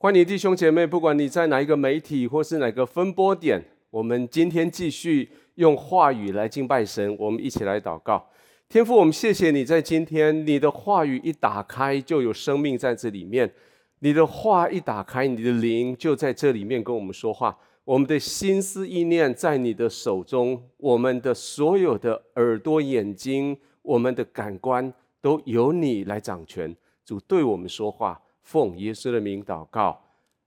欢迎弟兄姐妹，不管你在哪一个媒体或是哪个分播点，我们今天继续用话语来敬拜神。我们一起来祷告，天父，我们谢谢你在今天，你的话语一打开就有生命在这里面，你的话一打开，你的灵就在这里面跟我们说话。我们的心思意念在你的手中，我们的所有的耳朵、眼睛，我们的感官都由你来掌权。主对我们说话。奉耶稣的名祷告，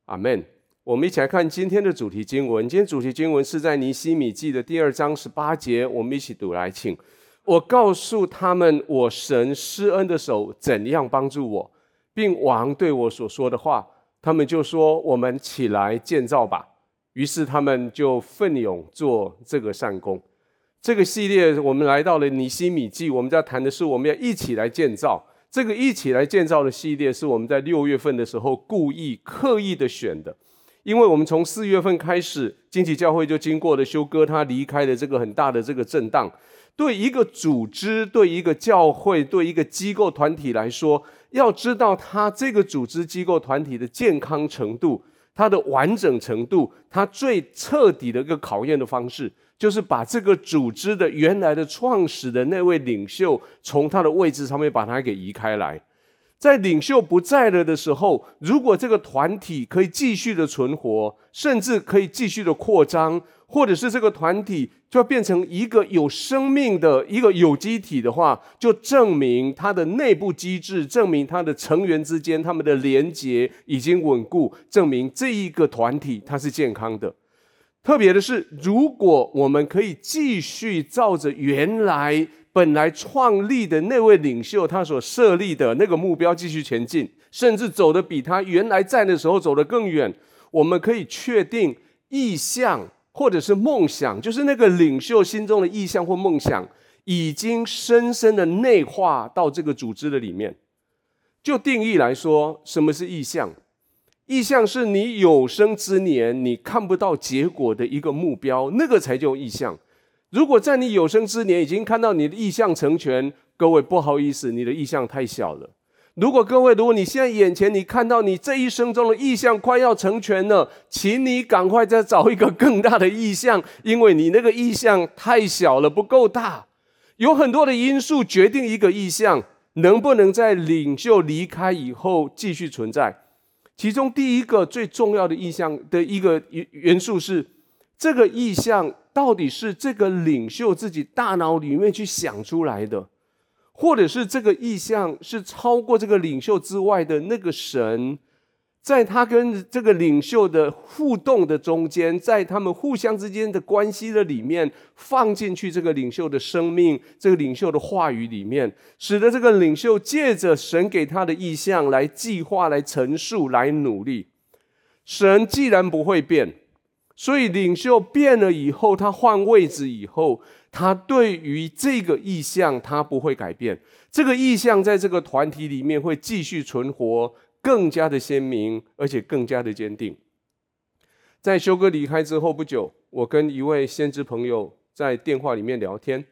阿门。我们一起来看今天的主题经文。今天主题经文是在尼希米记的第二章十八节。我们一起读来，请我告诉他们，我神施恩的手怎样帮助我，并王对我所说的话。他们就说：“我们起来建造吧。”于是他们就奋勇做这个善工。这个系列我们来到了尼希米记，我们在谈的是我们要一起来建造。这个一起来建造的系列是我们在六月份的时候故意刻意的选的，因为我们从四月份开始，惊奇教会就经过了休哥他离开的这个很大的这个震荡。对一个组织、对一个教会、对一个机构团体来说，要知道他这个组织机构团体的健康程度、它的完整程度，它最彻底的一个考验的方式。就是把这个组织的原来的创始的那位领袖，从他的位置上面把他给移开来，在领袖不在了的时候，如果这个团体可以继续的存活，甚至可以继续的扩张，或者是这个团体就要变成一个有生命的一个有机体的话，就证明它的内部机制，证明它的成员之间他们的连结已经稳固，证明这一个团体它是健康的。特别的是，如果我们可以继续照着原来本来创立的那位领袖他所设立的那个目标继续前进，甚至走得比他原来在的时候走得更远，我们可以确定意向或者是梦想，就是那个领袖心中的意向或梦想，已经深深的内化到这个组织的里面。就定义来说，什么是意向？意向是你有生之年你看不到结果的一个目标，那个才叫意向。如果在你有生之年已经看到你的意向成全，各位不好意思，你的意向太小了。如果各位，如果你现在眼前你看到你这一生中的意向快要成全了，请你赶快再找一个更大的意向，因为你那个意向太小了，不够大。有很多的因素决定一个意向能不能在领袖离开以后继续存在。其中第一个最重要的意向的一个元元素是，这个意向到底是这个领袖自己大脑里面去想出来的，或者是这个意向是超过这个领袖之外的那个神。在他跟这个领袖的互动的中间，在他们互相之间的关系的里面，放进去这个领袖的生命，这个领袖的话语里面，使得这个领袖借着神给他的意向来计划、来陈述、来努力。神既然不会变，所以领袖变了以后，他换位置以后，他对于这个意向他不会改变。这个意向在这个团体里面会继续存活。更加的鲜明，而且更加的坚定。在修哥离开之后不久，我跟一位先知朋友在电话里面聊天。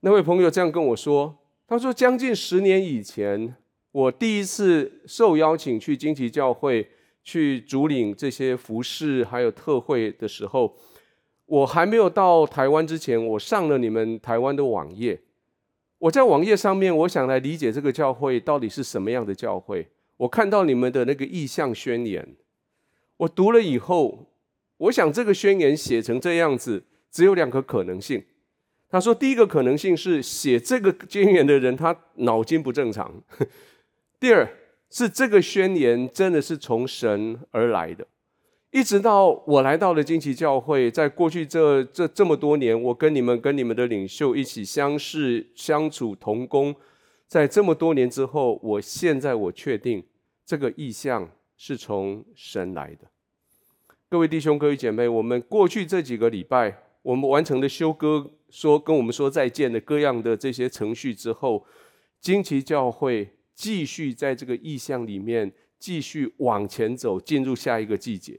那位朋友这样跟我说：“他说，将近十年以前，我第一次受邀请去惊奇教会去主领这些服事还有特会的时候，我还没有到台湾之前，我上了你们台湾的网页。”我在网页上面，我想来理解这个教会到底是什么样的教会。我看到你们的那个意向宣言，我读了以后，我想这个宣言写成这样子，只有两个可能性。他说，第一个可能性是写这个宣言的人他脑筋不正常；第二是这个宣言真的是从神而来的。一直到我来到了惊奇教会，在过去这这这么多年，我跟你们跟你们的领袖一起相识、相处、同工，在这么多年之后，我现在我确定这个意向是从神来的。各位弟兄、各位姐妹，我们过去这几个礼拜，我们完成了休哥说跟我们说再见的各样的这些程序之后，惊奇教会继续在这个意向里面继续往前走，进入下一个季节。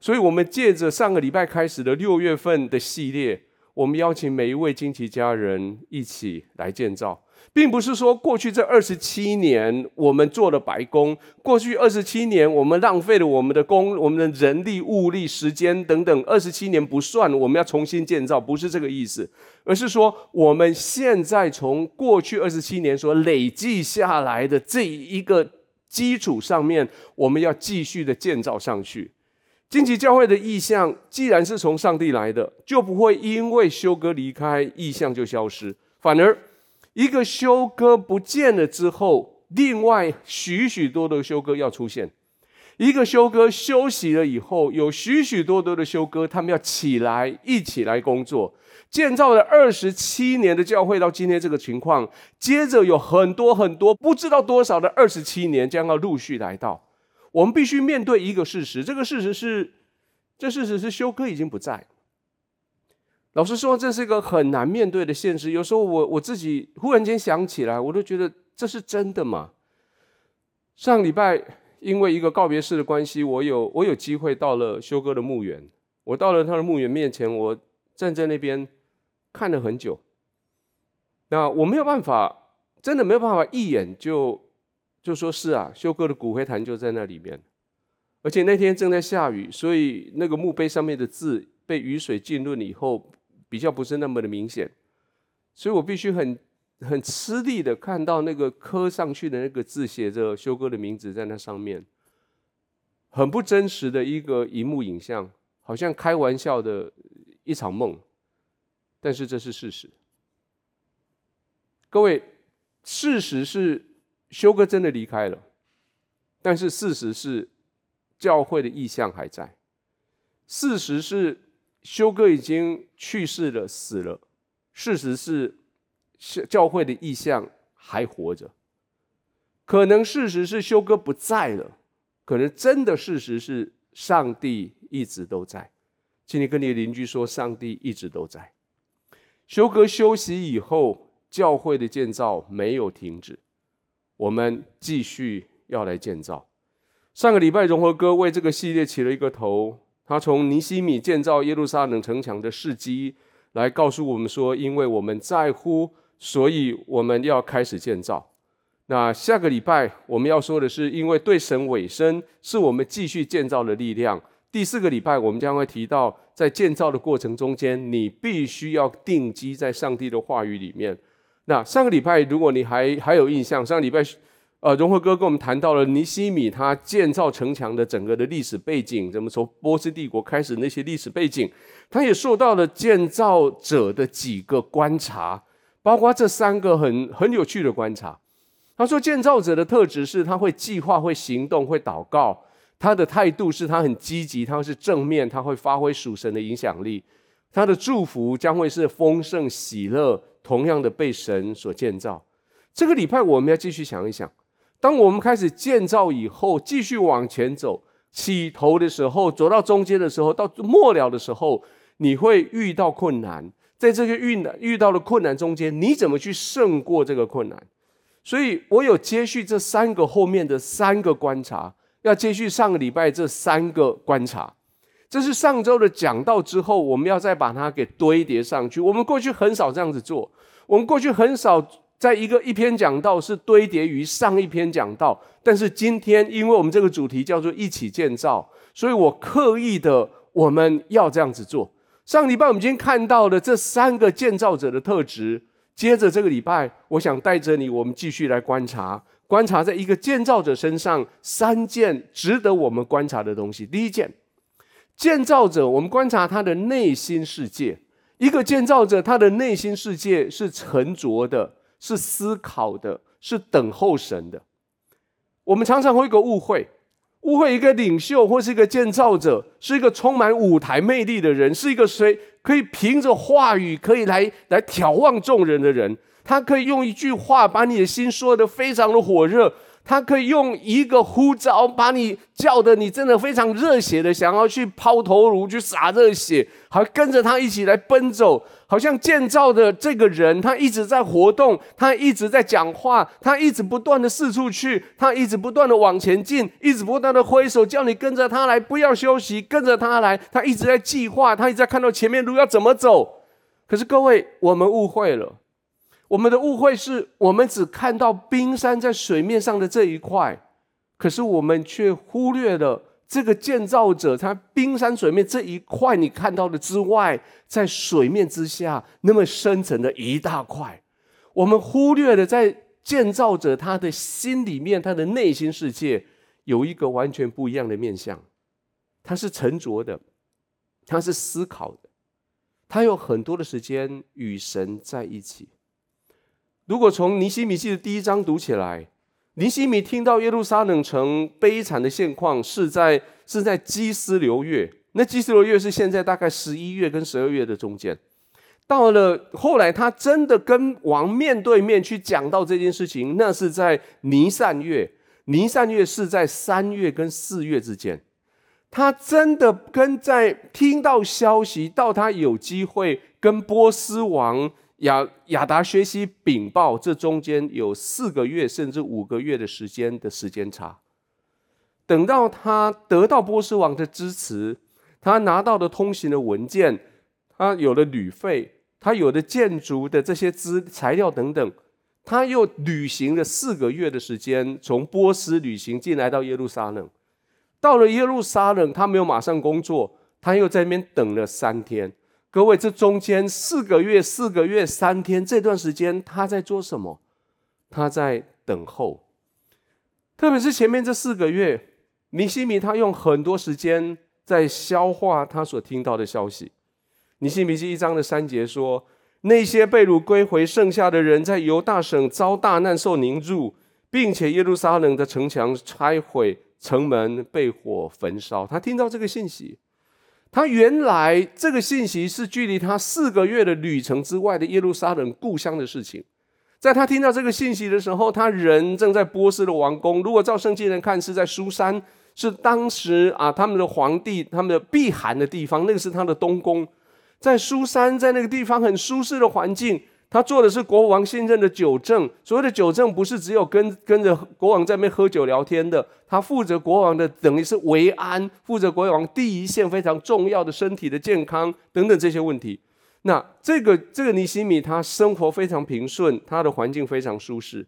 所以，我们借着上个礼拜开始的六月份的系列，我们邀请每一位惊奇家人一起来建造。并不是说过去这二十七年我们做了白工，过去二十七年我们浪费了我们的工、我们的人力、物力、时间等等，二十七年不算，我们要重新建造，不是这个意思，而是说我们现在从过去二十七年所累计下来的这一个基础上面，我们要继续的建造上去。荆棘教会的意象，既然是从上帝来的，就不会因为休哥离开，意象就消失，反而。一个休哥不见了之后，另外许许多多的休哥要出现。一个休哥休息了以后，有许许多多的休哥，他们要起来一起来工作。建造了二十七年的教会到今天这个情况，接着有很多很多不知道多少的二十七年将要陆续来到。我们必须面对一个事实，这个事实是，这事实是修哥已经不在。老实说，这是一个很难面对的现实。有时候我我自己忽然间想起来，我都觉得这是真的吗？上礼拜因为一个告别式的关系，我有我有机会到了修哥的墓园。我到了他的墓园面前，我站在那边看了很久。那我没有办法，真的没有办法一眼就就说是啊，修哥的骨灰坛就在那里面。而且那天正在下雨，所以那个墓碑上面的字被雨水浸润以后。比较不是那么的明显，所以我必须很很吃力的看到那个刻上去的那个字，写着修哥的名字在那上面，很不真实的一个荧幕影像，好像开玩笑的一场梦，但是这是事实。各位，事实是休哥真的离开了，但是事实是教会的意向还在，事实是。休哥已经去世了，死了。事实是，教会的意向还活着。可能事实是休哥不在了，可能真的事实是上帝一直都在。请你跟你的邻居说，上帝一直都在。休哥休息以后，教会的建造没有停止，我们继续要来建造。上个礼拜，融合哥为这个系列起了一个头。他从尼西米建造耶路撒冷城墙的事迹来告诉我们说，因为我们在乎，所以我们要开始建造。那下个礼拜我们要说的是，因为对神委身是我们继续建造的力量。第四个礼拜我们将会提到，在建造的过程中间，你必须要定基在上帝的话语里面。那上个礼拜如果你还还有印象，上个礼拜。呃，融合哥跟我们谈到了尼西米他建造城墙的整个的历史背景，怎么从波斯帝国开始那些历史背景，他也受到了建造者的几个观察，包括这三个很很有趣的观察。他说，建造者的特质是他会计划、会行动、会祷告，他的态度是他很积极，他是正面，他会发挥属神的影响力，他的祝福将会是丰盛、喜乐，同样的被神所建造。这个礼拜我们要继续想一想。当我们开始建造以后，继续往前走，起头的时候，走到中间的时候，到末了的时候，你会遇到困难。在这个遇难遇到的困难中间，你怎么去胜过这个困难？所以我有接续这三个后面的三个观察，要接续上个礼拜这三个观察。这是上周的讲道之后，我们要再把它给堆叠上去。我们过去很少这样子做，我们过去很少。在一个一篇讲道是堆叠于上一篇讲道，但是今天因为我们这个主题叫做一起建造，所以我刻意的我们要这样子做。上礼拜我们今天看到的这三个建造者的特质，接着这个礼拜，我想带着你，我们继续来观察，观察在一个建造者身上三件值得我们观察的东西。第一件，建造者，我们观察他的内心世界。一个建造者，他的内心世界是沉着的。是思考的，是等候神的。我们常常会有一个误会，误会一个领袖或是一个建造者，是一个充满舞台魅力的人，是一个谁可以凭着话语可以来来眺望众人的人。他可以用一句话把你的心说得非常的火热。他可以用一个呼召把你叫的你真的非常热血的想要去抛头颅去洒热血，还跟着他一起来奔走，好像建造的这个人他一直在活动，他一直在讲话，他一直不断的四处去，他一直不断的往前进，一直不断的挥手叫你跟着他来，不要休息，跟着他来，他一直在计划，他一直在看到前面路要怎么走。可是各位，我们误会了。我们的误会是我们只看到冰山在水面上的这一块，可是我们却忽略了这个建造者，他冰山水面这一块你看到的之外，在水面之下那么深层的一大块，我们忽略了在建造者他的心里面，他的内心世界有一个完全不一样的面相，他是沉着的，他是思考的，他有很多的时间与神在一起。如果从尼希米记的第一章读起来，尼希米听到耶路撒冷城悲惨的现况是在是在基斯流月，那基斯流月是现在大概十一月跟十二月的中间。到了后来，他真的跟王面对面去讲到这件事情，那是在尼散月，尼散月是在三月跟四月之间。他真的跟在听到消息，到他有机会跟波斯王。亚亚达学习禀报，这中间有四个月甚至五个月的时间的时间差。等到他得到波斯王的支持，他拿到的通行的文件，他有了旅费，他有了建筑的这些资材料等等，他又旅行了四个月的时间，从波斯旅行进来到耶路撒冷。到了耶路撒冷，他没有马上工作，他又在那边等了三天。各位，这中间四个月、四个月、三天这段时间，他在做什么？他在等候。特别是前面这四个月，尼西米他用很多时间在消化他所听到的消息。尼西米记一章的三节说：“那些被掳归回剩下的人，在犹大省遭大难，受凌辱，并且耶路撒冷的城墙拆毁，城门被火焚烧。”他听到这个信息。他原来这个信息是距离他四个月的旅程之外的耶路撒冷故乡的事情。在他听到这个信息的时候，他人正在波斯的王宫。如果照圣经人看，是在苏珊，是当时啊他们的皇帝他们的避寒的地方，那个是他的东宫。在苏珊，在那个地方很舒适的环境。他做的是国王信任的酒政，所谓的酒政不是只有跟跟着国王在那边喝酒聊天的，他负责国王的等于是维安，负责国王第一线非常重要的身体的健康等等这些问题。那这个这个尼西米他生活非常平顺，他的环境非常舒适，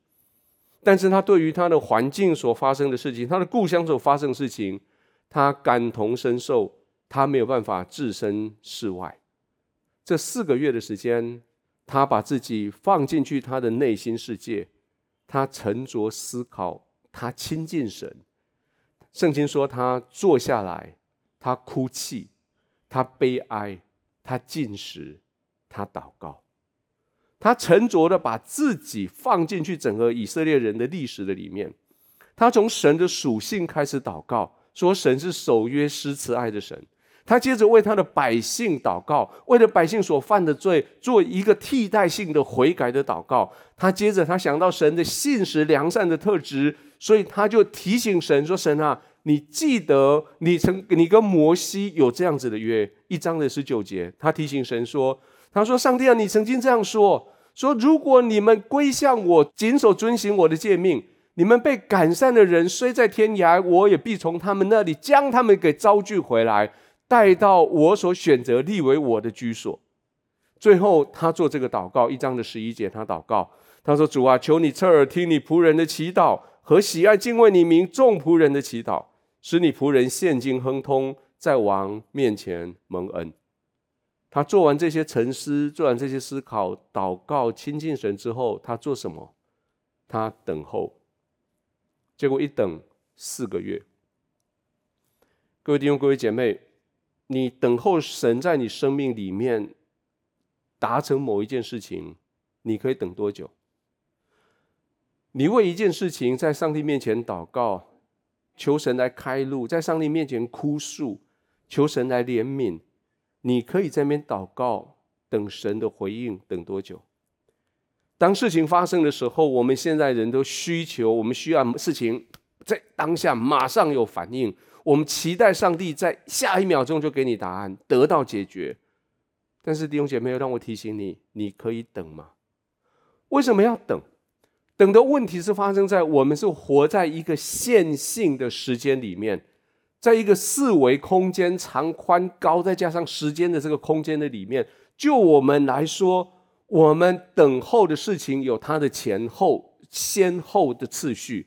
但是他对于他的环境所发生的事情，他的故乡所发生的事情，他感同身受，他没有办法置身事外。这四个月的时间。他把自己放进去，他的内心世界，他沉着思考，他亲近神。圣经说他坐下来，他哭泣，他悲哀，他进食，他祷告。他沉着的把自己放进去整个以色列人的历史的里面。他从神的属性开始祷告，说神是守约施慈爱的神。他接着为他的百姓祷告，为了百姓所犯的罪做一个替代性的悔改的祷告。他接着他想到神的信实良善的特质，所以他就提醒神说：“神啊，你记得你曾你跟摩西有这样子的约，一章的十九节。他提醒神说：他说上帝啊，你曾经这样说，说如果你们归向我，谨守遵行我的诫命，你们被赶散的人虽在天涯，我也必从他们那里将他们给招聚回来。”带到我所选择立为我的居所。最后，他做这个祷告，一章的十一节，他祷告，他说：“主啊，求你侧耳听你仆人的祈祷和喜爱敬畏你名众仆人的祈祷，使你仆人现今亨通，在王面前蒙恩。”他做完这些沉思，做完这些思考、祷告、亲近神之后，他做什么？他等候。结果一等四个月。各位弟兄，各位姐妹。你等候神在你生命里面达成某一件事情，你可以等多久？你为一件事情在上帝面前祷告，求神来开路，在上帝面前哭诉，求神来怜悯。你可以在那边祷告，等神的回应，等多久？当事情发生的时候，我们现在人都需求，我们需要事情在当下马上有反应。我们期待上帝在下一秒钟就给你答案，得到解决。但是弟兄姐妹，让我提醒你，你可以等吗？为什么要等？等的问题是发生在我们是活在一个线性的时间里面，在一个四维空间长宽高，再加上时间的这个空间的里面。就我们来说，我们等候的事情有它的前后先后的次序，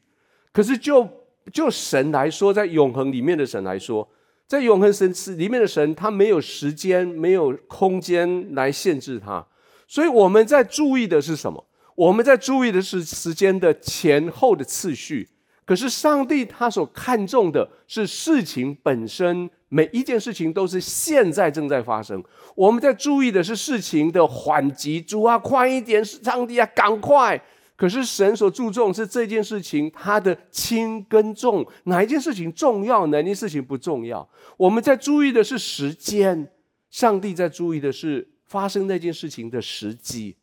可是就就神来说，在永恒里面的神来说，在永恒神里面的神，他没有时间，没有空间来限制他，所以我们在注意的是什么？我们在注意的是时间的前后的次序。可是上帝他所看重的是事情本身，每一件事情都是现在正在发生。我们在注意的是事情的缓急，主啊，快一点！上帝啊，赶快！可是神所注重是这件事情它的轻跟重，哪一件事情重要，哪一件事情不重要？我们在注意的是时间，上帝在注意的是发生那件事情的时机。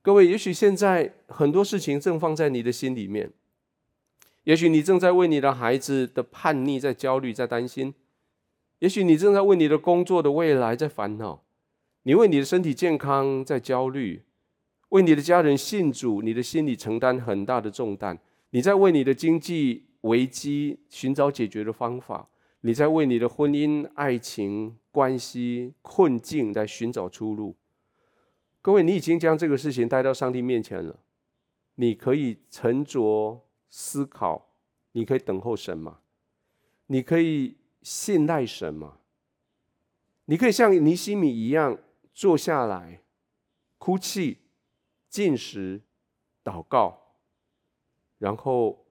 各位，也许现在很多事情正放在你的心里面。也许你正在为你的孩子的叛逆在焦虑、在担心；也许你正在为你的工作的未来在烦恼；你为你的身体健康在焦虑，为你的家人信主，你的心里承担很大的重担；你在为你的经济危机寻找解决的方法；你在为你的婚姻、爱情关系困境来寻找出路。各位，你已经将这个事情带到上帝面前了，你可以沉着。思考，你可以等候神吗？你可以信赖神吗？你可以像尼西米一样坐下来，哭泣、进食、祷告，然后，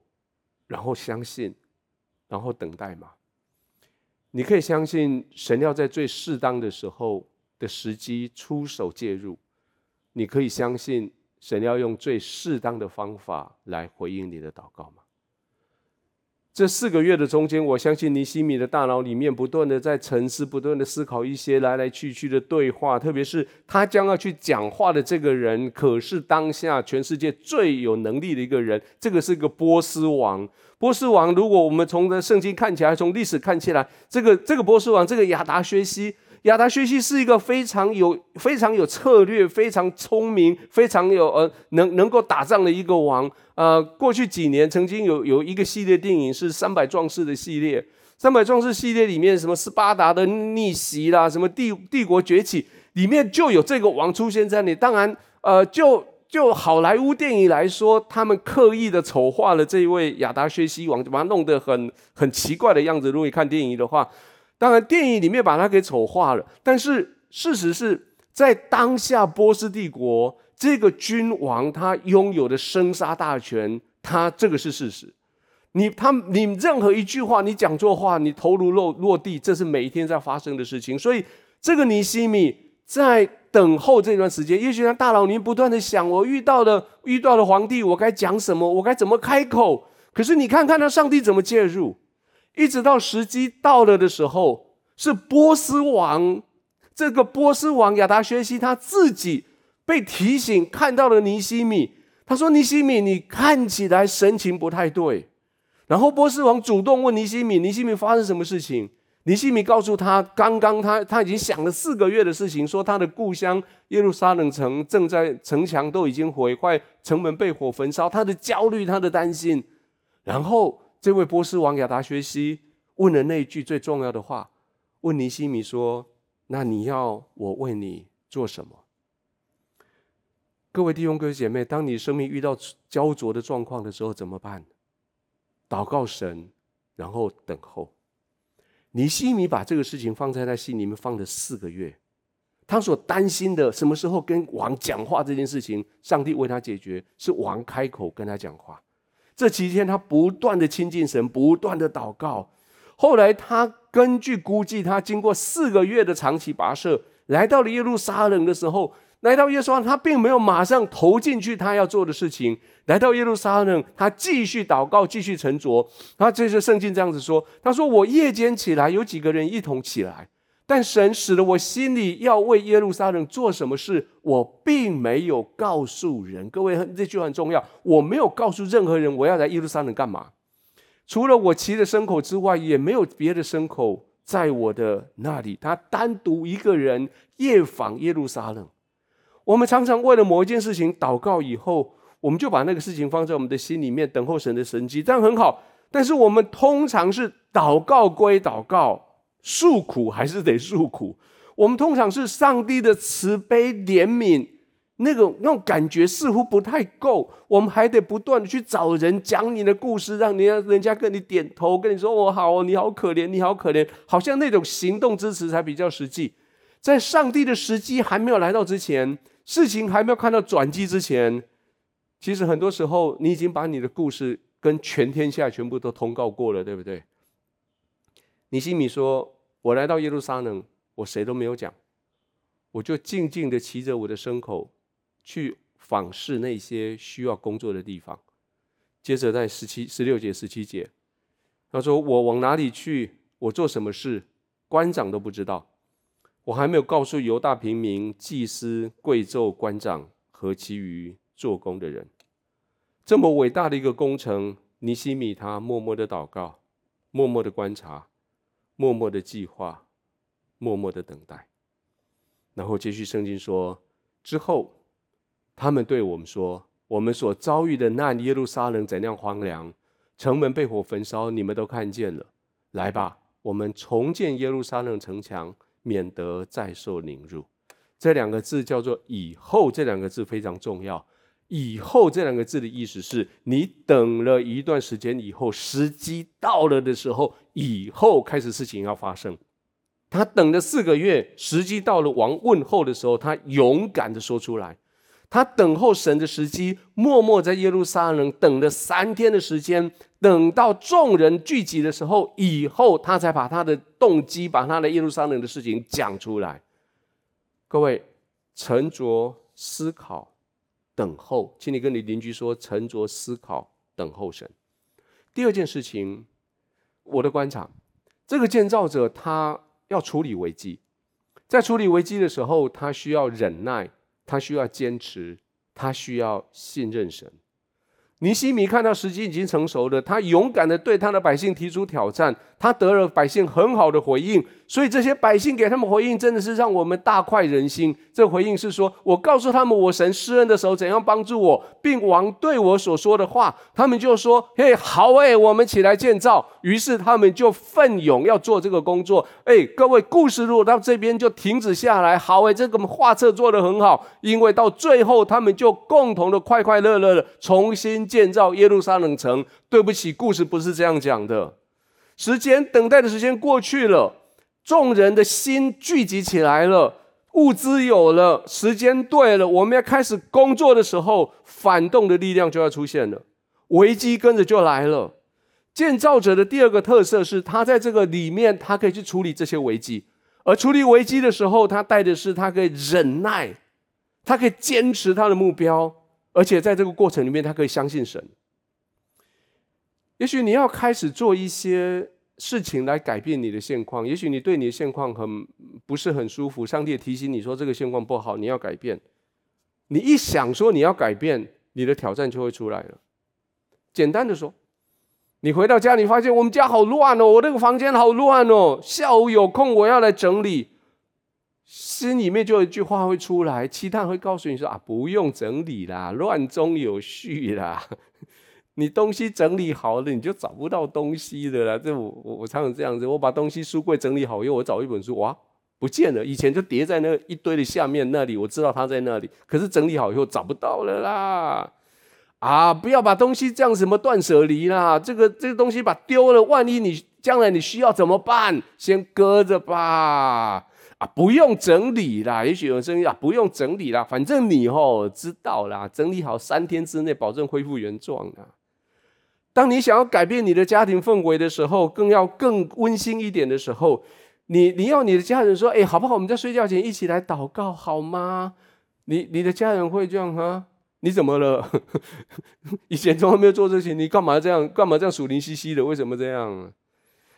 然后相信，然后等待吗？你可以相信神要在最适当的时候的时机出手介入，你可以相信。神要用最适当的方法来回应你的祷告吗？这四个月的中间，我相信尼西米的大脑里面不断的在沉思，不断的思考一些来来去去的对话，特别是他将要去讲话的这个人，可是当下全世界最有能力的一个人，这个是个波斯王。波斯王，如果我们从的圣经看起来，从历史看起来，这个这个波斯王，这个亚达薛西。亚达薛西是一个非常有、非常有策略、非常聪明、非常有呃能能够打仗的一个王。呃，过去几年曾经有有一个系列电影是《三百壮士》的系列，《三百壮士》系列里面什么斯巴达的逆袭啦，什么帝帝国崛起，里面就有这个王出现在那里。当然，呃，就就好莱坞电影来说，他们刻意的丑化了这一位亚达薛西王，把他弄得很很奇怪的样子。如果你看电影的话。当然，电影里面把它给丑化了，但是事实是在当下波斯帝国这个君王他拥有的生杀大权，他这个是事实。你他你任何一句话，你讲错话，你头颅落落地，这是每一天在发生的事情。所以，这个尼西米在等候这段时间，也许他大脑里不断的想：我遇到了遇到了皇帝，我该讲什么？我该怎么开口？可是你看看他上帝怎么介入。一直到时机到了的时候，是波斯王，这个波斯王亚达薛西他自己被提醒，看到了尼西米。他说：“尼西米，你看起来神情不太对。”然后波斯王主动问尼西米：“尼西米发生什么事情？”尼西米告诉他：“刚刚他他已经想了四个月的事情，说他的故乡耶路撒冷城正在城墙都已经毁坏，城门被火焚烧，他的焦虑，他的担心。”然后。这位波斯王亚达薛西问了那一句最重要的话，问尼西米说：“那你要我为你做什么？”各位弟兄、各位姐妹，当你生命遇到焦灼的状况的时候，怎么办？祷告神，然后等候。尼西米把这个事情放在他心里面放了四个月，他所担心的什么时候跟王讲话这件事情，上帝为他解决，是王开口跟他讲话。这期间，他不断的亲近神，不断的祷告。后来，他根据估计，他经过四个月的长期跋涉，来到了耶路撒冷的时候，来到耶路撒冷，他并没有马上投进去他要做的事情。来到耶路撒冷，他继续祷告，继续沉着。他这是圣经这样子说：“他说，我夜间起来，有几个人一同起来。”但神使得我心里要为耶路撒冷做什么事，我并没有告诉人。各位，这句很重要，我没有告诉任何人我要来耶路撒冷干嘛。除了我骑的牲口之外，也没有别的牲口在我的那里。他单独一个人夜访耶路撒冷。我们常常为了某一件事情祷告以后，我们就把那个事情放在我们的心里面，等候神的神迹，这样很好。但是我们通常是祷告归祷告。诉苦还是得诉苦。我们通常是上帝的慈悲怜悯那个那种感觉似乎不太够，我们还得不断的去找人讲你的故事，让人家人家跟你点头，跟你说我好哦，你好可怜，你好可怜，好像那种行动支持才比较实际。在上帝的时机还没有来到之前，事情还没有看到转机之前，其实很多时候你已经把你的故事跟全天下全部都通告过了，对不对？尼西米说：“我来到耶路撒冷，我谁都没有讲，我就静静的骑着我的牲口。”去访视那些需要工作的地方。接着在十七、十六节、十七节，他说：“我往哪里去？我做什么事？官长都不知道。我还没有告诉犹大平民、祭司、贵胄、官长和其余做工的人。这么伟大的一个工程，尼西米他默默的祷告，默默的观察，默默的计划，默默的等待。然后继续圣经说之后。”他们对我们说：“我们所遭遇的难，耶路撒冷怎样荒凉，城门被火焚烧，你们都看见了。来吧，我们重建耶路撒冷城墙，免得再受凌辱。”这两个字叫做“以后”，这两个字非常重要。“以后”这两个字的意思是你等了一段时间以后，时机到了的时候，以后开始事情要发生。他等了四个月，时机到了，王问候的时候，他勇敢的说出来。他等候神的时机，默默在耶路撒冷等了三天的时间，等到众人聚集的时候，以后他才把他的动机，把他的耶路撒冷的事情讲出来。各位，沉着思考，等候，请你跟你邻居说：沉着思考，等候神。第二件事情，我的观察，这个建造者他要处理危机，在处理危机的时候，他需要忍耐。他需要坚持，他需要信任神。尼西米看到时机已经成熟了，他勇敢的对他的百姓提出挑战，他得了百姓很好的回应，所以这些百姓给他们回应，真的是让我们大快人心。这回应是说：“我告诉他们，我神施恩的时候怎样帮助我，并王对我所说的话，他们就说：‘嘿，好诶，我们起来建造。’于是他们就奋勇要做这个工作。哎，各位，故事如果到这边就停止下来，好诶，这个画册做得很好，因为到最后他们就共同的快快乐乐的重新。建造耶路撒冷城，对不起，故事不是这样讲的。时间等待的时间过去了，众人的心聚集起来了，物资有了，时间对了，我们要开始工作的时候，反动的力量就要出现了，危机跟着就来了。建造者的第二个特色是他在这个里面，他可以去处理这些危机，而处理危机的时候，他带的是他可以忍耐，他可以坚持他的目标。而且在这个过程里面，他可以相信神。也许你要开始做一些事情来改变你的现况，也许你对你的现况很不是很舒服，上帝提醒你说这个现况不好，你要改变。你一想说你要改变，你的挑战就会出来了。简单的说，你回到家，你发现我们家好乱哦，我这个房间好乱哦，下午有空我要来整理。心里面就有一句话会出来，期待会告诉你说啊，不用整理啦，乱中有序啦。你东西整理好了，你就找不到东西的啦。这我我常常这样子，我把东西书柜整理好以后，我找一本书，哇，不见了。以前就叠在那一堆的下面那里，我知道它在那里，可是整理好以后找不到了啦。啊，不要把东西这样什么断舍离啦，这个这个东西把丢了，万一你将来你需要怎么办？先搁着吧。啊，不用整理啦，也许有声音啊，不用整理啦，反正你哦知道啦，整理好三天之内保证恢复原状啊。当你想要改变你的家庭氛围的时候，更要更温馨一点的时候，你你要你的家人说，哎，好不好？我们在睡觉前一起来祷告好吗？你你的家人会这样哈？你怎么了？以前从来没有做这些，你干嘛这样？干嘛这样属灵兮兮的？为什么这样？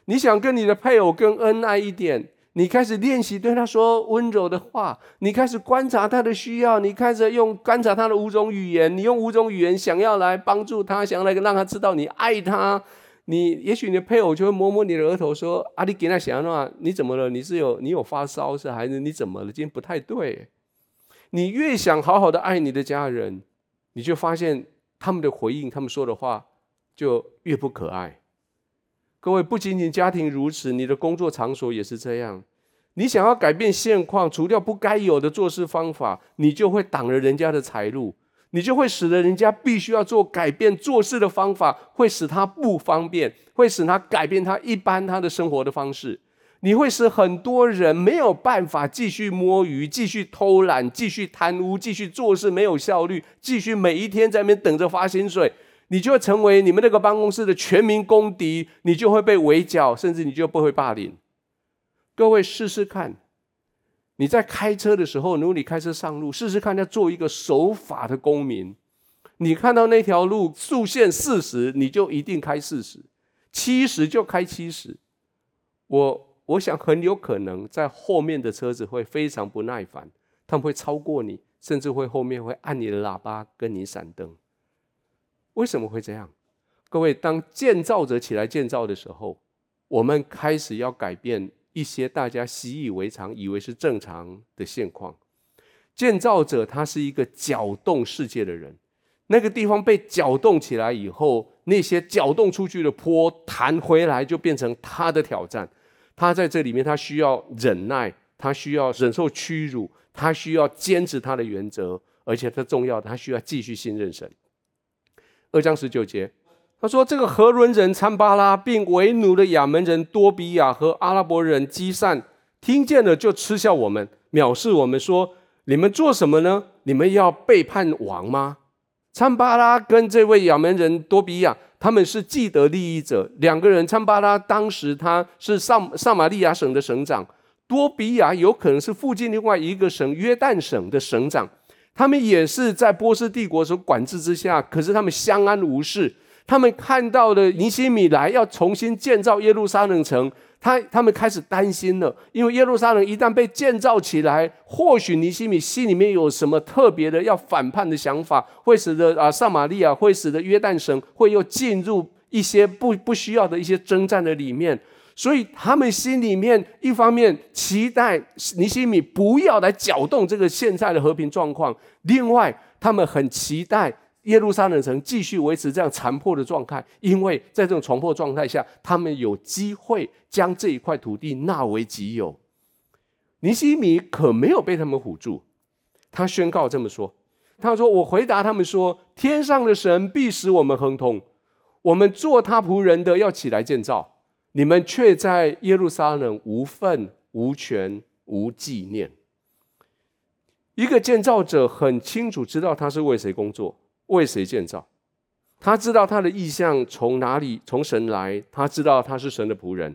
你想跟你的配偶更恩爱一点？你开始练习对他说温柔的话，你开始观察他的需要，你开始用观察他的五种语言，你用五种语言想要来帮助他，想要来让他知道你爱他。你也许你的配偶就会摸摸你的额头说：“啊，你给他想要的话，你怎么了？你是有你有发烧是还是你怎么了？今天不太对。”你越想好好的爱你的家人，你就发现他们的回应，他们说的话就越不可爱。各位，不仅仅家庭如此，你的工作场所也是这样。你想要改变现况，除掉不该有的做事方法，你就会挡了人家的财路，你就会使得人家必须要做改变做事的方法，会使他不方便，会使他改变他一般他的生活的方式。你会使很多人没有办法继续摸鱼，继续偷懒，继续贪污，继续做事没有效率，继续每一天在那边等着发薪水。你就会成为你们那个办公室的全民公敌，你就会被围剿，甚至你就不会霸凌。各位试试看，你在开车的时候，如果你开车上路，试试看要做一个守法的公民。你看到那条路速限四十，你就一定开四十；七十就开七十。我我想很有可能在后面的车子会非常不耐烦，他们会超过你，甚至会后面会按你的喇叭跟你闪灯。为什么会这样？各位，当建造者起来建造的时候，我们开始要改变。一些大家习以为常、以为是正常的现况，建造者他是一个搅动世界的人。那个地方被搅动起来以后，那些搅动出去的坡弹回来，就变成他的挑战。他在这里面，他需要忍耐，他需要忍受屈辱，他需要坚持他的原则，而且他重要，他需要继续信任神。二章十九节。他说：“这个何伦人参巴拉，并为奴的亚扪人多比亚和阿拉伯人基善，听见了就嗤笑我们，藐视我们，说：你们做什么呢？你们要背叛王吗？”参巴拉跟这位亚扪人多比亚，他们是既得利益者。两个人，参巴拉当时他是上撒玛利亚省的省长，多比亚有可能是附近另外一个省约旦省的省长。他们也是在波斯帝国所管制之下，可是他们相安无事。他们看到了尼西米来要重新建造耶路撒冷城，他他们开始担心了，因为耶路撒冷一旦被建造起来，或许尼西米心里面有什么特别的要反叛的想法，会使得啊撒玛利亚，会使得约旦省会又进入一些不不需要的一些征战的里面，所以他们心里面一方面期待尼希米不要来搅动这个现在的和平状况，另外他们很期待。耶路撒冷城继续维持这样残破的状态，因为在这种残破状态下，他们有机会将这一块土地纳为己有。尼希米可没有被他们唬住，他宣告这么说：“他说，我回答他们说，天上的神必使我们亨通，我们做他仆人的要起来建造，你们却在耶路撒冷无份、无权、无纪念。”一个建造者很清楚知道他是为谁工作。为谁建造？他知道他的意向从哪里，从神来。他知道他是神的仆人，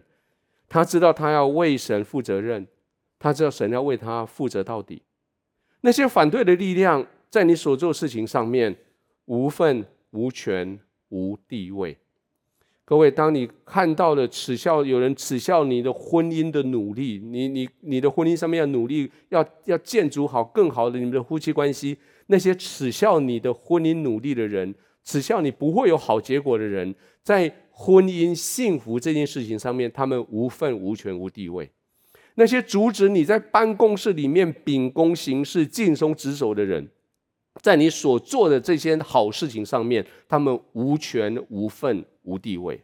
他知道他要为神负责任，他知道神要为他负责到底。那些反对的力量，在你所做事情上面无份、无权、无地位。各位，当你看到了耻笑，有人耻笑你的婚姻的努力，你你你的婚姻上面要努力，要要建筑好更好的你们的夫妻关系。那些耻笑你的婚姻努力的人，耻笑你不会有好结果的人，在婚姻幸福这件事情上面，他们无份、无权、无地位。那些阻止你在办公室里面秉公行事、尽忠职守的人，在你所做的这些好事情上面，他们无权、无份、无地位。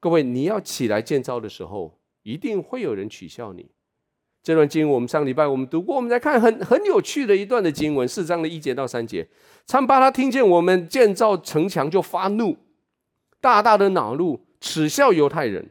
各位，你要起来建造的时候，一定会有人取笑你。这段经我们上礼拜我们读过，我们来看很很有趣的一段的经文，四章的一节到三节。参巴他听见我们建造城墙就发怒，大大的恼怒，耻笑犹太人，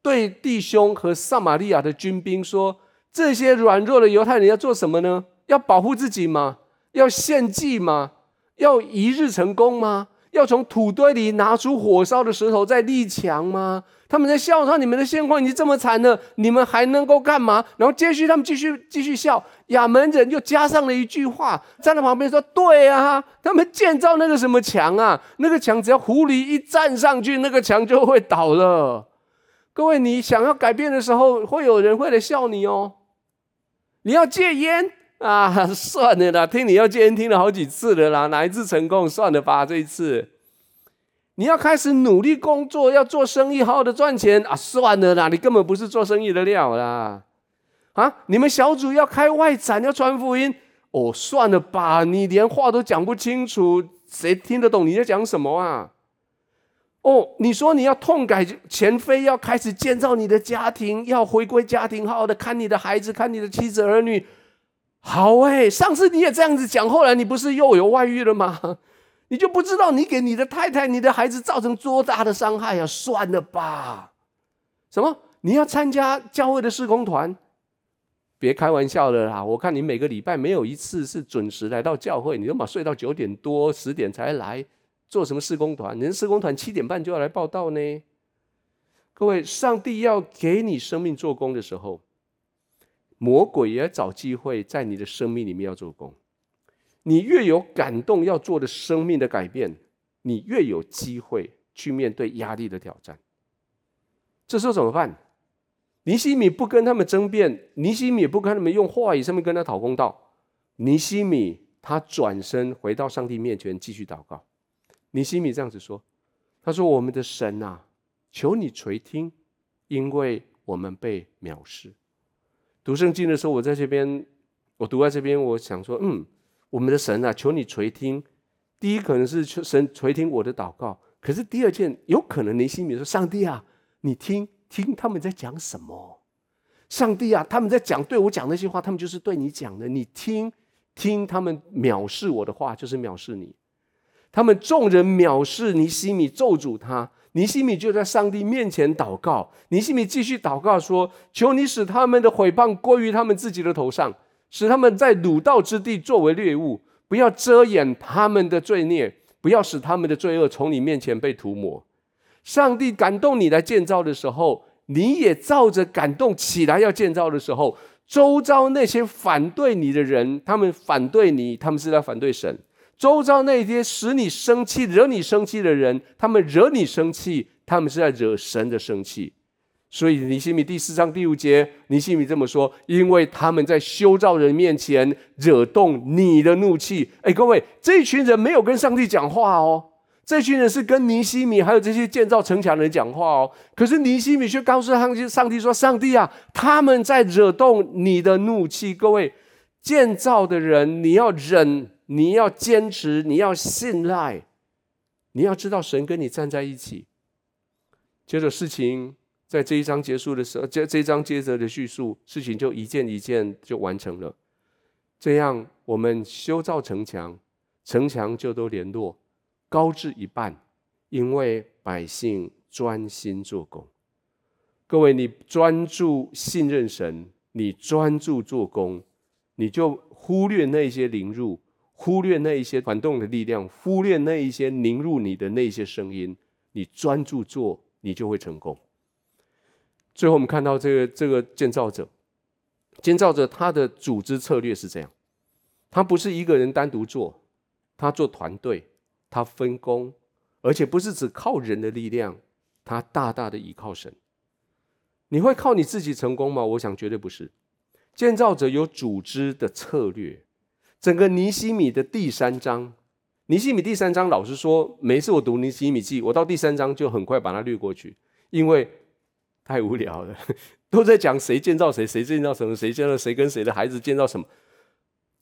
对弟兄和撒玛利亚的军兵说：“这些软弱的犹太人要做什么呢？要保护自己吗？要献祭吗？要一日成功吗？要从土堆里拿出火烧的石头再立墙吗？”他们在笑说：“你们的现况已经这么惨了，你们还能够干嘛？”然后接续他们继续继续笑。亚门人又加上了一句话，站在旁边说：“对啊，他们建造那个什么墙啊？那个墙只要狐狸一站上去，那个墙就会倒了。”各位，你想要改变的时候，会有人会来笑你哦。你要戒烟啊？算了啦，听你要戒烟听了好几次了啦，哪一次成功？算了吧，这一次。你要开始努力工作，要做生意，好好的赚钱啊！算了啦，你根本不是做生意的料啦！啊，你们小组要开外展，要传福音，哦，算了吧，你连话都讲不清楚，谁听得懂你在讲什么啊？哦，你说你要痛改前非，要开始建造你的家庭，要回归家庭，好好的看你的孩子，看你的妻子儿女。好哎，上次你也这样子讲，后来你不是又有外遇了吗？你就不知道你给你的太太、你的孩子造成多大的伤害啊！算了吧。什么？你要参加教会的施工团？别开玩笑了啦！我看你每个礼拜没有一次是准时来到教会，你都嘛睡到九点多、十点才来。做什么施工团？人施工团七点半就要来报到呢。各位，上帝要给你生命做工的时候，魔鬼也要找机会在你的生命里面要做工。你越有感动要做的生命的改变，你越有机会去面对压力的挑战。这时候怎么办？尼西米不跟他们争辩，尼西米也不跟他们用话语上面跟他讨公道。尼西米他转身回到上帝面前继续祷告。尼西米这样子说：“他说，我们的神啊，求你垂听，因为我们被藐视。读圣经的时候，我在这边，我读在这边，我想说，嗯，我们的神啊，求你垂听。第一，可能是求神垂听我的祷告，可是第二件，有可能尼西米说：上帝啊，你听听他们在讲什么？上帝啊，他们在讲对我讲那些话，他们就是对你讲的。你听听他们藐视我的话，就是藐视你。”他们众人藐视尼西米，咒诅他。尼西米就在上帝面前祷告。尼西米继续祷告说：“求你使他们的毁谤归于他们自己的头上，使他们在鲁道之地作为猎物，不要遮掩他们的罪孽，不要使他们的罪恶从你面前被涂抹。”上帝感动你来建造的时候，你也照着感动起来要建造的时候，周遭那些反对你的人，他们反对你，他们是在反对神。周遭那些使你生气、惹你生气的人，他们惹你生气，他们是在惹神的生气。所以尼西米第四章第五节，尼西米这么说：因为他们在修造人面前惹动你的怒气。哎，各位，这群人没有跟上帝讲话哦，这群人是跟尼西米还有这些建造城墙的人讲话哦。可是尼西米却告诉上帝：上帝说，上帝啊，他们在惹动你的怒气。各位，建造的人，你要忍。你要坚持，你要信赖，你要知道神跟你站在一起。接着事情在这一章结束的时候，这这一章接着的叙述，事情就一件一件就完成了。这样我们修造城墙，城墙就都联络，高至一半，因为百姓专心做工。各位，你专注信任神，你专注做工，你就忽略那些凌辱。忽略那一些反动的力量，忽略那一些凝入你的那些声音，你专注做，你就会成功。最后，我们看到这个这个建造者，建造者他的组织策略是这样：他不是一个人单独做，他做团队，他分工，而且不是只靠人的力量，他大大的倚靠神。你会靠你自己成功吗？我想绝对不是。建造者有组织的策略。整个尼西米的第三章，尼西米第三章，老实说，每次我读尼西米记，我到第三章就很快把它略过去，因为太无聊了，都在讲谁建造谁，谁建造什么，谁建造谁跟谁的孩子建造什么。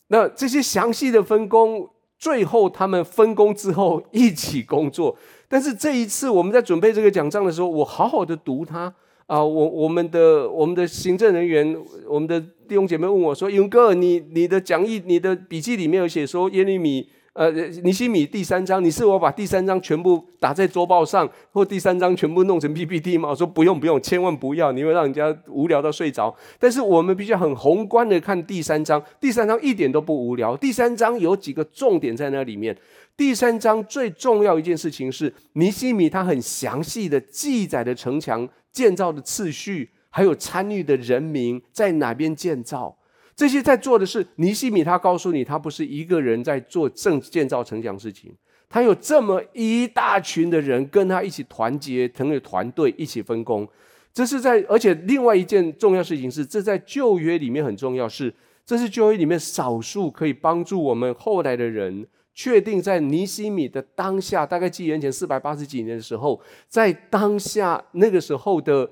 那这些详细的分工，最后他们分工之后一起工作。但是这一次我们在准备这个讲章的时候，我好好的读它。啊，我我们的我们的行政人员，我们的弟兄姐妹问我说：“勇哥，你你的讲义、你的笔记里面有写说耶利米，呃，尼西米第三章，你是我把第三章全部打在周报上，或第三章全部弄成 PPT 吗？”我说：“不用不用，千万不要，你会让人家无聊到睡着。但是我们必须很宏观的看第三章，第三章一点都不无聊。第三章有几个重点在那里面。第三章最重要一件事情是尼西米他很详细的记载的城墙。”建造的次序，还有参与的人民在哪边建造，这些在做的是尼西米。他告诉你，他不是一个人在做正建造城墙事情，他有这么一大群的人跟他一起团结，成为团队，一起分工。这是在，而且另外一件重要事情是，这在旧约里面很重要，是这是旧约里面少数可以帮助我们后来的人。确定在尼西米的当下，大概纪元前四百八十几年的时候，在当下那个时候的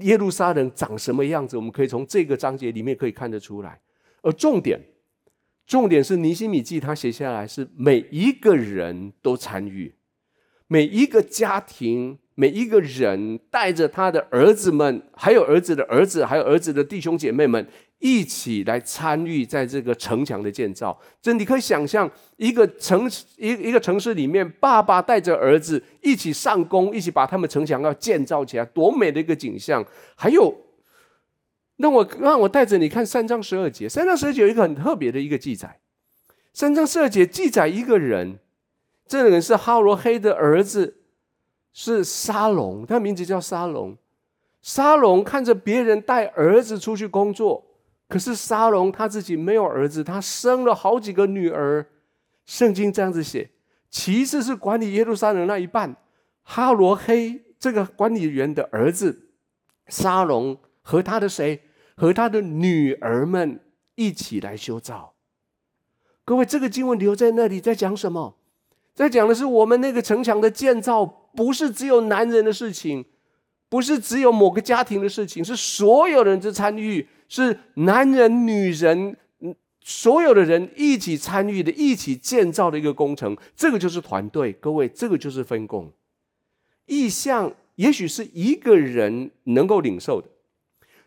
耶路撒冷长什么样子，我们可以从这个章节里面可以看得出来。而重点，重点是尼西米记他写下来是每一个人都参与，每一个家庭。每一个人带着他的儿子们，还有儿子的儿子，还有儿子的弟兄姐妹们，一起来参与在这个城墙的建造。这你可以想象，一个城一一个城市里面，爸爸带着儿子一起上工，一起把他们城墙要建造起来，多美的一个景象！还有，让我让我带着你看三章十二节。三章十二节有一个很特别的一个记载。三章十二节记载一个人，这个人是哈罗黑的儿子。是沙龙，他名字叫沙龙。沙龙看着别人带儿子出去工作，可是沙龙他自己没有儿子，他生了好几个女儿。圣经这样子写，其次是管理耶路撒冷那一半，哈罗黑这个管理员的儿子沙龙和他的谁和他的女儿们一起来修造。各位，这个经文留在那里在讲什么？在讲的是我们那个城墙的建造。不是只有男人的事情，不是只有某个家庭的事情，是所有人的参与，是男人、女人，所有的人一起参与的，一起建造的一个工程。这个就是团队，各位，这个就是分工。意象也许是一个人能够领受的，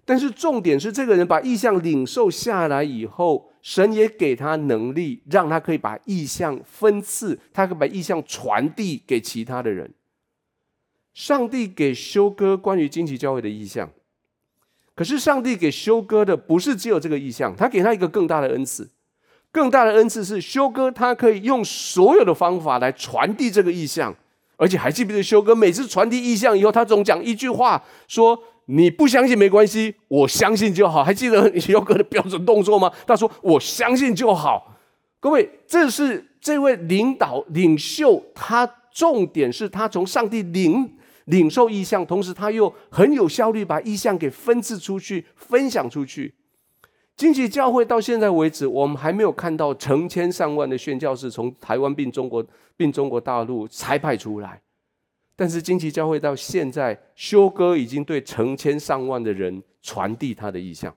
但是重点是这个人把意象领受下来以后，神也给他能力，让他可以把意象分赐，他可以把意象传递给其他的人。上帝给修哥关于惊奇教会的意向，可是上帝给休哥的不是只有这个意向，他给他一个更大的恩赐。更大的恩赐是休哥他可以用所有的方法来传递这个意向，而且还记不记得休哥每次传递意向以后，他总讲一句话，说：“你不相信没关系，我相信就好。”还记得休哥的标准动作吗？他说：“我相信就好。”各位，这是这位领导领袖，他重点是他从上帝领。领受意象，同时他又很有效率把意象给分赐出去、分享出去。荆棘教会到现在为止，我们还没有看到成千上万的宣教士从台湾并中国并中国大陆差派出来。但是荆棘教会到现在，修哥已经对成千上万的人传递他的意象，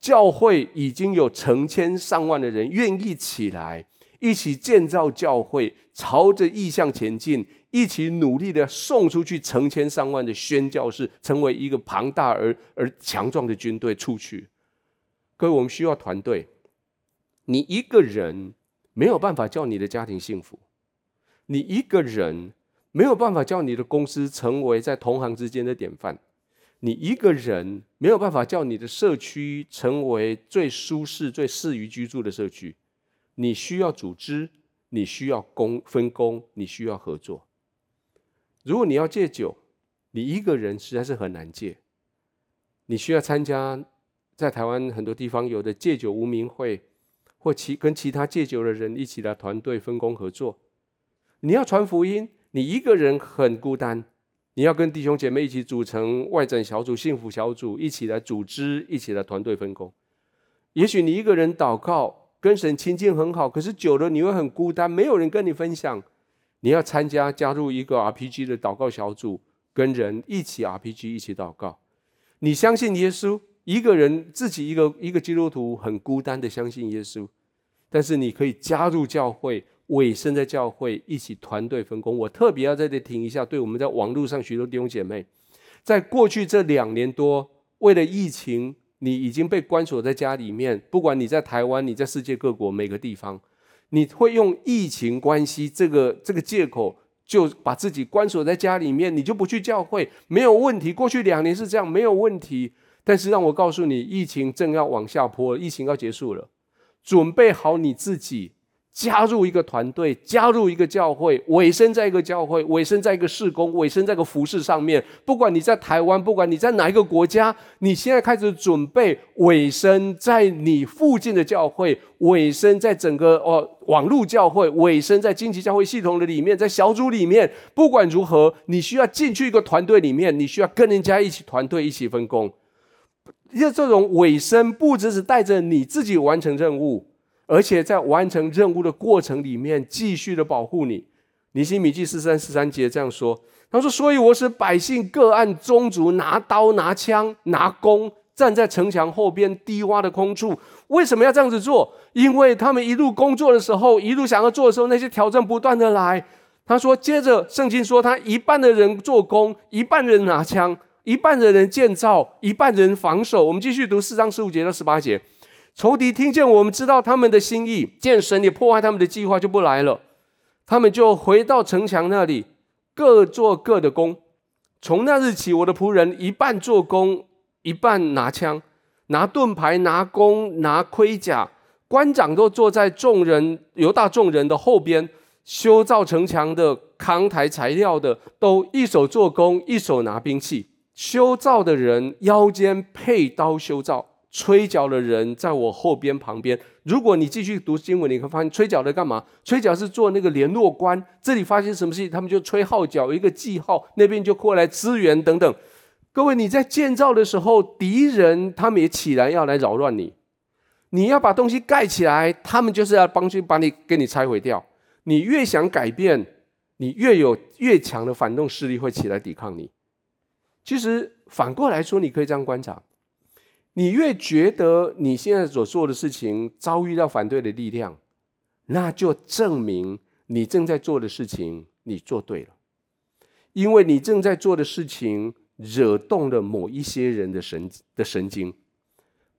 教会已经有成千上万的人愿意起来，一起建造教会，朝着意向前进。一起努力的送出去成千上万的宣教士，成为一个庞大而而强壮的军队出去。各位，我们需要团队。你一个人没有办法叫你的家庭幸福，你一个人没有办法叫你的公司成为在同行之间的典范，你一个人没有办法叫你的社区成为最舒适、最适宜居住的社区。你需要组织，你需要工分工，你需要合作。如果你要戒酒，你一个人实在是很难戒。你需要参加在台湾很多地方有的戒酒无名会，或其跟其他戒酒的人一起来团队分工合作。你要传福音，你一个人很孤单。你要跟弟兄姐妹一起组成外展小组、幸福小组，一起来组织，一起来团队分工。也许你一个人祷告，跟神亲近很好，可是久了你会很孤单，没有人跟你分享。你要参加加入一个 RPG 的祷告小组，跟人一起 RPG 一起祷告。你相信耶稣，一个人自己一个一个基督徒很孤单的相信耶稣，但是你可以加入教会，委身在教会一起团队分工。我特别要在这停一下，对我们在网络上许多弟兄姐妹，在过去这两年多，为了疫情，你已经被关锁在家里面，不管你在台湾，你在世界各国每个地方。你会用疫情关系这个这个借口，就把自己关锁在家里面，你就不去教会，没有问题。过去两年是这样，没有问题。但是让我告诉你，疫情正要往下坡，疫情要结束了，准备好你自己。加入一个团队，加入一个教会，委身在一个教会，委身在一个事工，委身在一个服事上面。不管你在台湾，不管你在哪一个国家，你现在开始准备委身在你附近的教会，委身在整个哦网络教会，委身在经济教会系统的里面，在小组里面。不管如何，你需要进去一个团队里面，你需要跟人家一起团队一起分工。因为这种委身不只是带着你自己完成任务。而且在完成任务的过程里面，继续的保护你。尼希米记四三十三节这样说：“他说，所以我使百姓各按宗族拿刀、拿枪、拿弓，站在城墙后边低洼的空处。为什么要这样子做？因为他们一路工作的时候，一路想要做的时候，那些挑战不断的来。”他说，接着圣经说，他一半的人做工，一半人拿枪，一半的人建造，一半人防守。我们继续读四章十五节到十八节。仇敌听见我们知道他们的心意，见神也破坏他们的计划，就不来了。他们就回到城墙那里，各做各的工。从那日起，我的仆人一半做工，一半拿枪、拿盾牌、拿弓、拿盔甲。官长都坐在众人犹大众人的后边，修造城墙的、扛抬材料的，都一手做工，一手拿兵器。修造的人腰间佩刀修造。吹角的人在我后边旁边。如果你继续读经文，你会发现吹角的干嘛？吹角是做那个联络官。这里发生什么事情，他们就吹号角，一个记号，那边就过来支援等等。各位，你在建造的时候，敌人他们也起来要来扰乱你。你要把东西盖起来，他们就是要帮去把你给你拆毁掉。你越想改变，你越有越强的反动势力会起来抵抗你。其实反过来说，你可以这样观察。你越觉得你现在所做的事情遭遇到反对的力量，那就证明你正在做的事情你做对了，因为你正在做的事情惹动了某一些人的神的神经，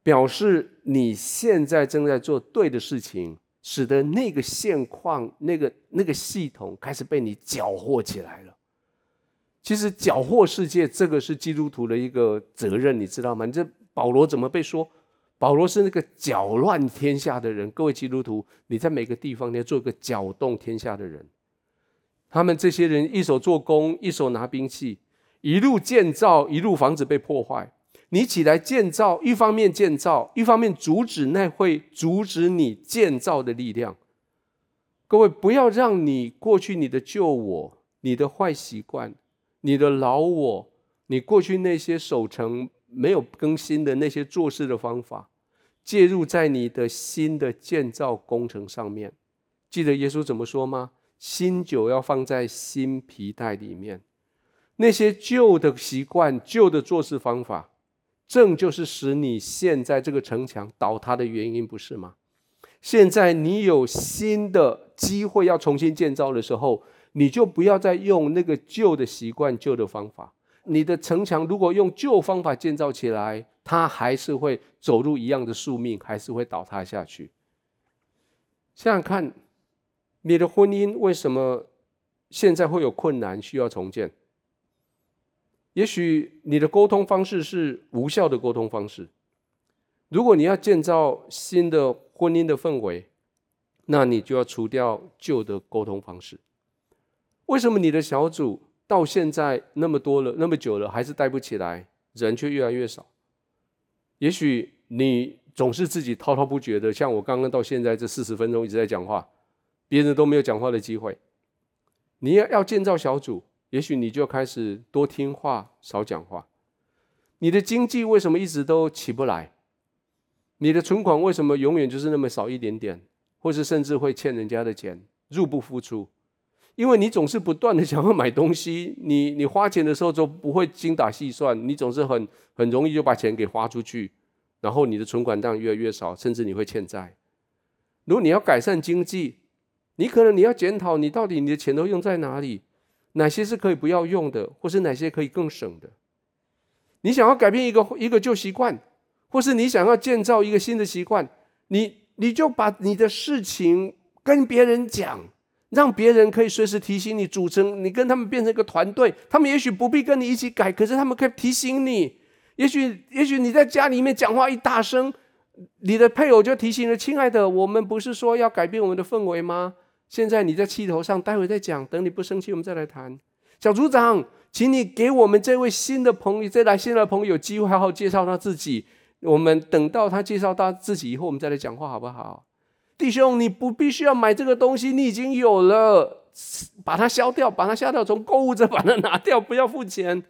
表示你现在正在做对的事情，使得那个现况、那个那个系统开始被你搅和起来了。其实搅和世界，这个是基督徒的一个责任，你知道吗？这。保罗怎么被说？保罗是那个搅乱天下的人。各位基督徒，你在每个地方你要做一个搅动天下的人。他们这些人一手做工，一手拿兵器，一路建造，一路防止被破坏。你起来建造，一方面建造，一方面阻止那会阻止你建造的力量。各位，不要让你过去你的旧我、你的坏习惯、你的老我、你过去那些守成。没有更新的那些做事的方法，介入在你的新的建造工程上面。记得耶稣怎么说吗？新酒要放在新皮袋里面。那些旧的习惯、旧的做事方法，正就是使你现在这个城墙倒塌的原因，不是吗？现在你有新的机会要重新建造的时候，你就不要再用那个旧的习惯、旧的方法。你的城墙如果用旧方法建造起来，它还是会走入一样的宿命，还是会倒塌下去。想想看，你的婚姻为什么现在会有困难，需要重建？也许你的沟通方式是无效的沟通方式。如果你要建造新的婚姻的氛围，那你就要除掉旧的沟通方式。为什么你的小组？到现在那么多了，那么久了，还是带不起来，人却越来越少。也许你总是自己滔滔不绝的，像我刚刚到现在这四十分钟一直在讲话，别人都没有讲话的机会。你要要建造小组，也许你就开始多听话，少讲话。你的经济为什么一直都起不来？你的存款为什么永远就是那么少一点点，或是甚至会欠人家的钱，入不敷出？因为你总是不断的想要买东西，你你花钱的时候就不会精打细算，你总是很很容易就把钱给花出去，然后你的存款当然越来越少，甚至你会欠债。如果你要改善经济，你可能你要检讨你到底你的钱都用在哪里，哪些是可以不要用的，或是哪些可以更省的。你想要改变一个一个旧习惯，或是你想要建造一个新的习惯，你你就把你的事情跟别人讲。让别人可以随时提醒你，组成你跟他们变成一个团队。他们也许不必跟你一起改，可是他们可以提醒你。也许，也许你在家里面讲话一大声，你的配偶就提醒了：“亲爱的，我们不是说要改变我们的氛围吗？现在你在气头上，待会再讲。等你不生气，我们再来谈。”小组长，请你给我们这位新的朋友，这来新的朋友机会好好介绍他自己。我们等到他介绍他自己以后，我们再来讲话，好不好？弟兄，你不必须要买这个东西，你已经有了，把它消掉，把它消掉，从购物车把它拿掉，不要付钱。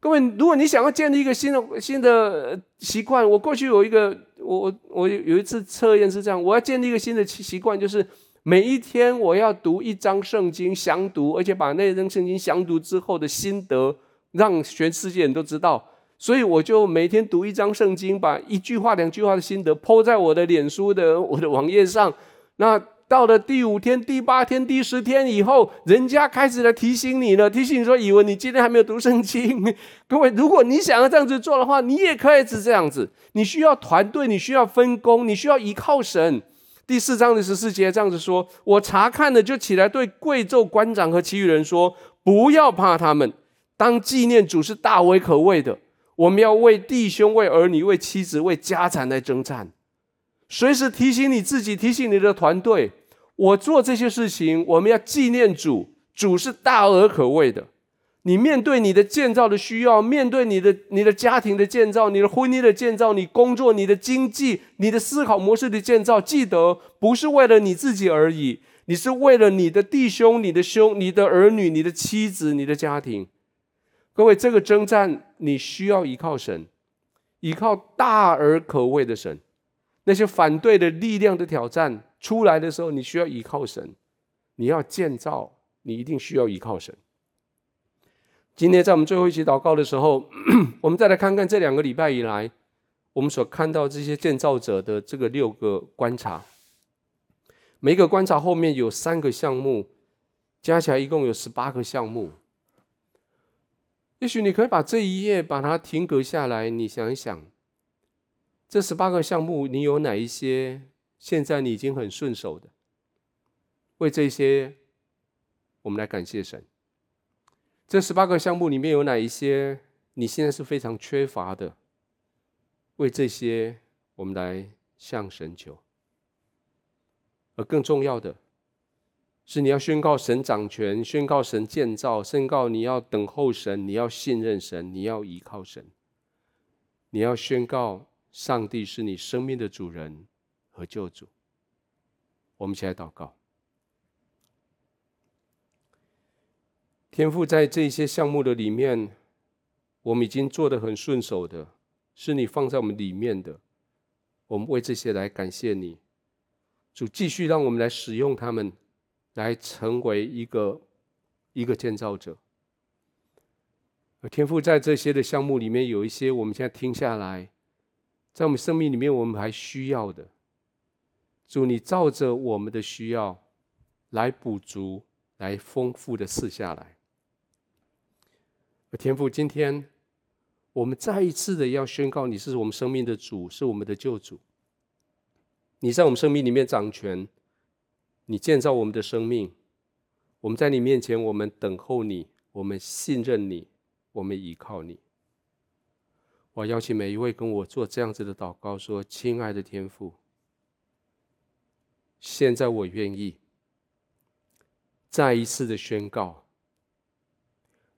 各位，如果你想要建立一个新的新的习惯，我过去有一个，我我有一次测验是这样，我要建立一个新的习惯，就是每一天我要读一张圣经详读，而且把那张圣经详读之后的心得，让全世界人都知道。所以我就每天读一章圣经，把一句话、两句话的心得抛在我的脸书的我的网页上。那到了第五天、第八天、第十天以后，人家开始来提醒你了，提醒你说：“以为你今天还没有读圣经。”各位，如果你想要这样子做的话，你也可以是这样子。你需要团队，你需要分工，你需要依靠神。第四章的十四节这样子说：“我查看了，就起来对贵胄官长和其余人说：不要怕他们，当纪念主是大为可畏的。我们要为弟兄、为儿女、为妻子、为家产来征战。”随时提醒你自己，提醒你的团队，我做这些事情，我们要纪念主，主是大而可畏的。你面对你的建造的需要，面对你的你的家庭的建造，你的婚姻的建造，你工作、你的经济、你的思考模式的建造，记得不是为了你自己而已，你是为了你的弟兄、你的兄、你的儿女、你的妻子、你的家庭。各位，这个征战你需要依靠神，依靠大而可畏的神。那些反对的力量的挑战出来的时候，你需要依靠神。你要建造，你一定需要依靠神。今天在我们最后一期祷告的时候，我们再来看看这两个礼拜以来，我们所看到这些建造者的这个六个观察。每一个观察后面有三个项目，加起来一共有十八个项目。也许你可以把这一页把它停格下来，你想一想。这十八个项目，你有哪一些现在你已经很顺手的？为这些，我们来感谢神。这十八个项目里面有哪一些你现在是非常缺乏的？为这些，我们来向神求。而更重要的是，你要宣告神掌权，宣告神建造，宣告你要等候神，你要信任神，你要依靠神，你要宣告。上帝是你生命的主人和救主。我们一起来祷告。天赋，在这些项目的里面，我们已经做得很顺手的，是你放在我们里面的。我们为这些来感谢你。主继续让我们来使用他们，来成为一个一个建造者。天父，在这些的项目里面，有一些我们现在听下来。在我们生命里面，我们还需要的，主，你照着我们的需要来补足，来丰富的赐下来。天父，今天我们再一次的要宣告，你是我们生命的主，是我们的救主。你在我们生命里面掌权，你建造我们的生命，我们在你面前，我们等候你，我们信任你，我们依靠你。我邀请每一位跟我做这样子的祷告，说：“亲爱的天父，现在我愿意再一次的宣告，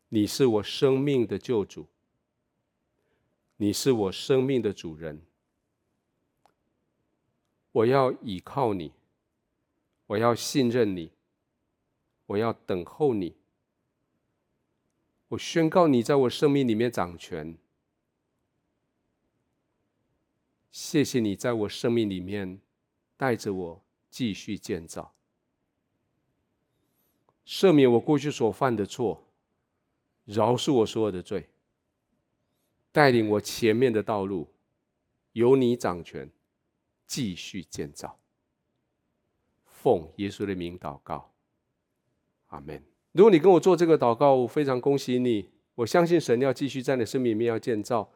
你是我生命的救主，你是我生命的主人。我要倚靠你，我要信任你，我要等候你。我宣告你在我生命里面掌权。”谢谢你在我生命里面带着我继续建造，赦免我过去所犯的错，饶恕我所有的罪，带领我前面的道路，由你掌权，继续建造。奉耶稣的名祷告，阿门。如果你跟我做这个祷告，我非常恭喜你。我相信神要继续在你生命里面要建造。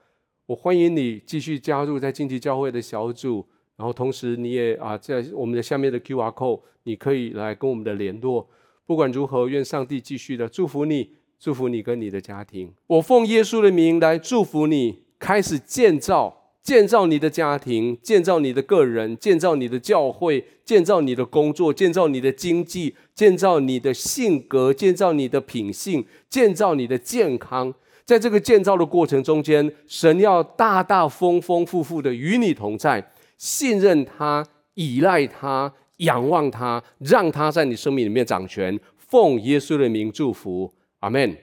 我欢迎你继续加入在荆棘教会的小组，然后同时你也啊在我们的下面的 QR code，你可以来跟我们的联络。不管如何，愿上帝继续的祝福你，祝福你跟你的家庭。我奉耶稣的名来祝福你，开始建造，建造你的家庭，建造你的个人，建造你的教会，建造你的工作，建造你的经济，建造你的性格，建造你的品性，建造你的健康。在这个建造的过程中间，神要大大丰丰富富的与你同在，信任他，依赖他，仰望他，让他在你生命里面掌权。奉耶稣的名祝福，阿门。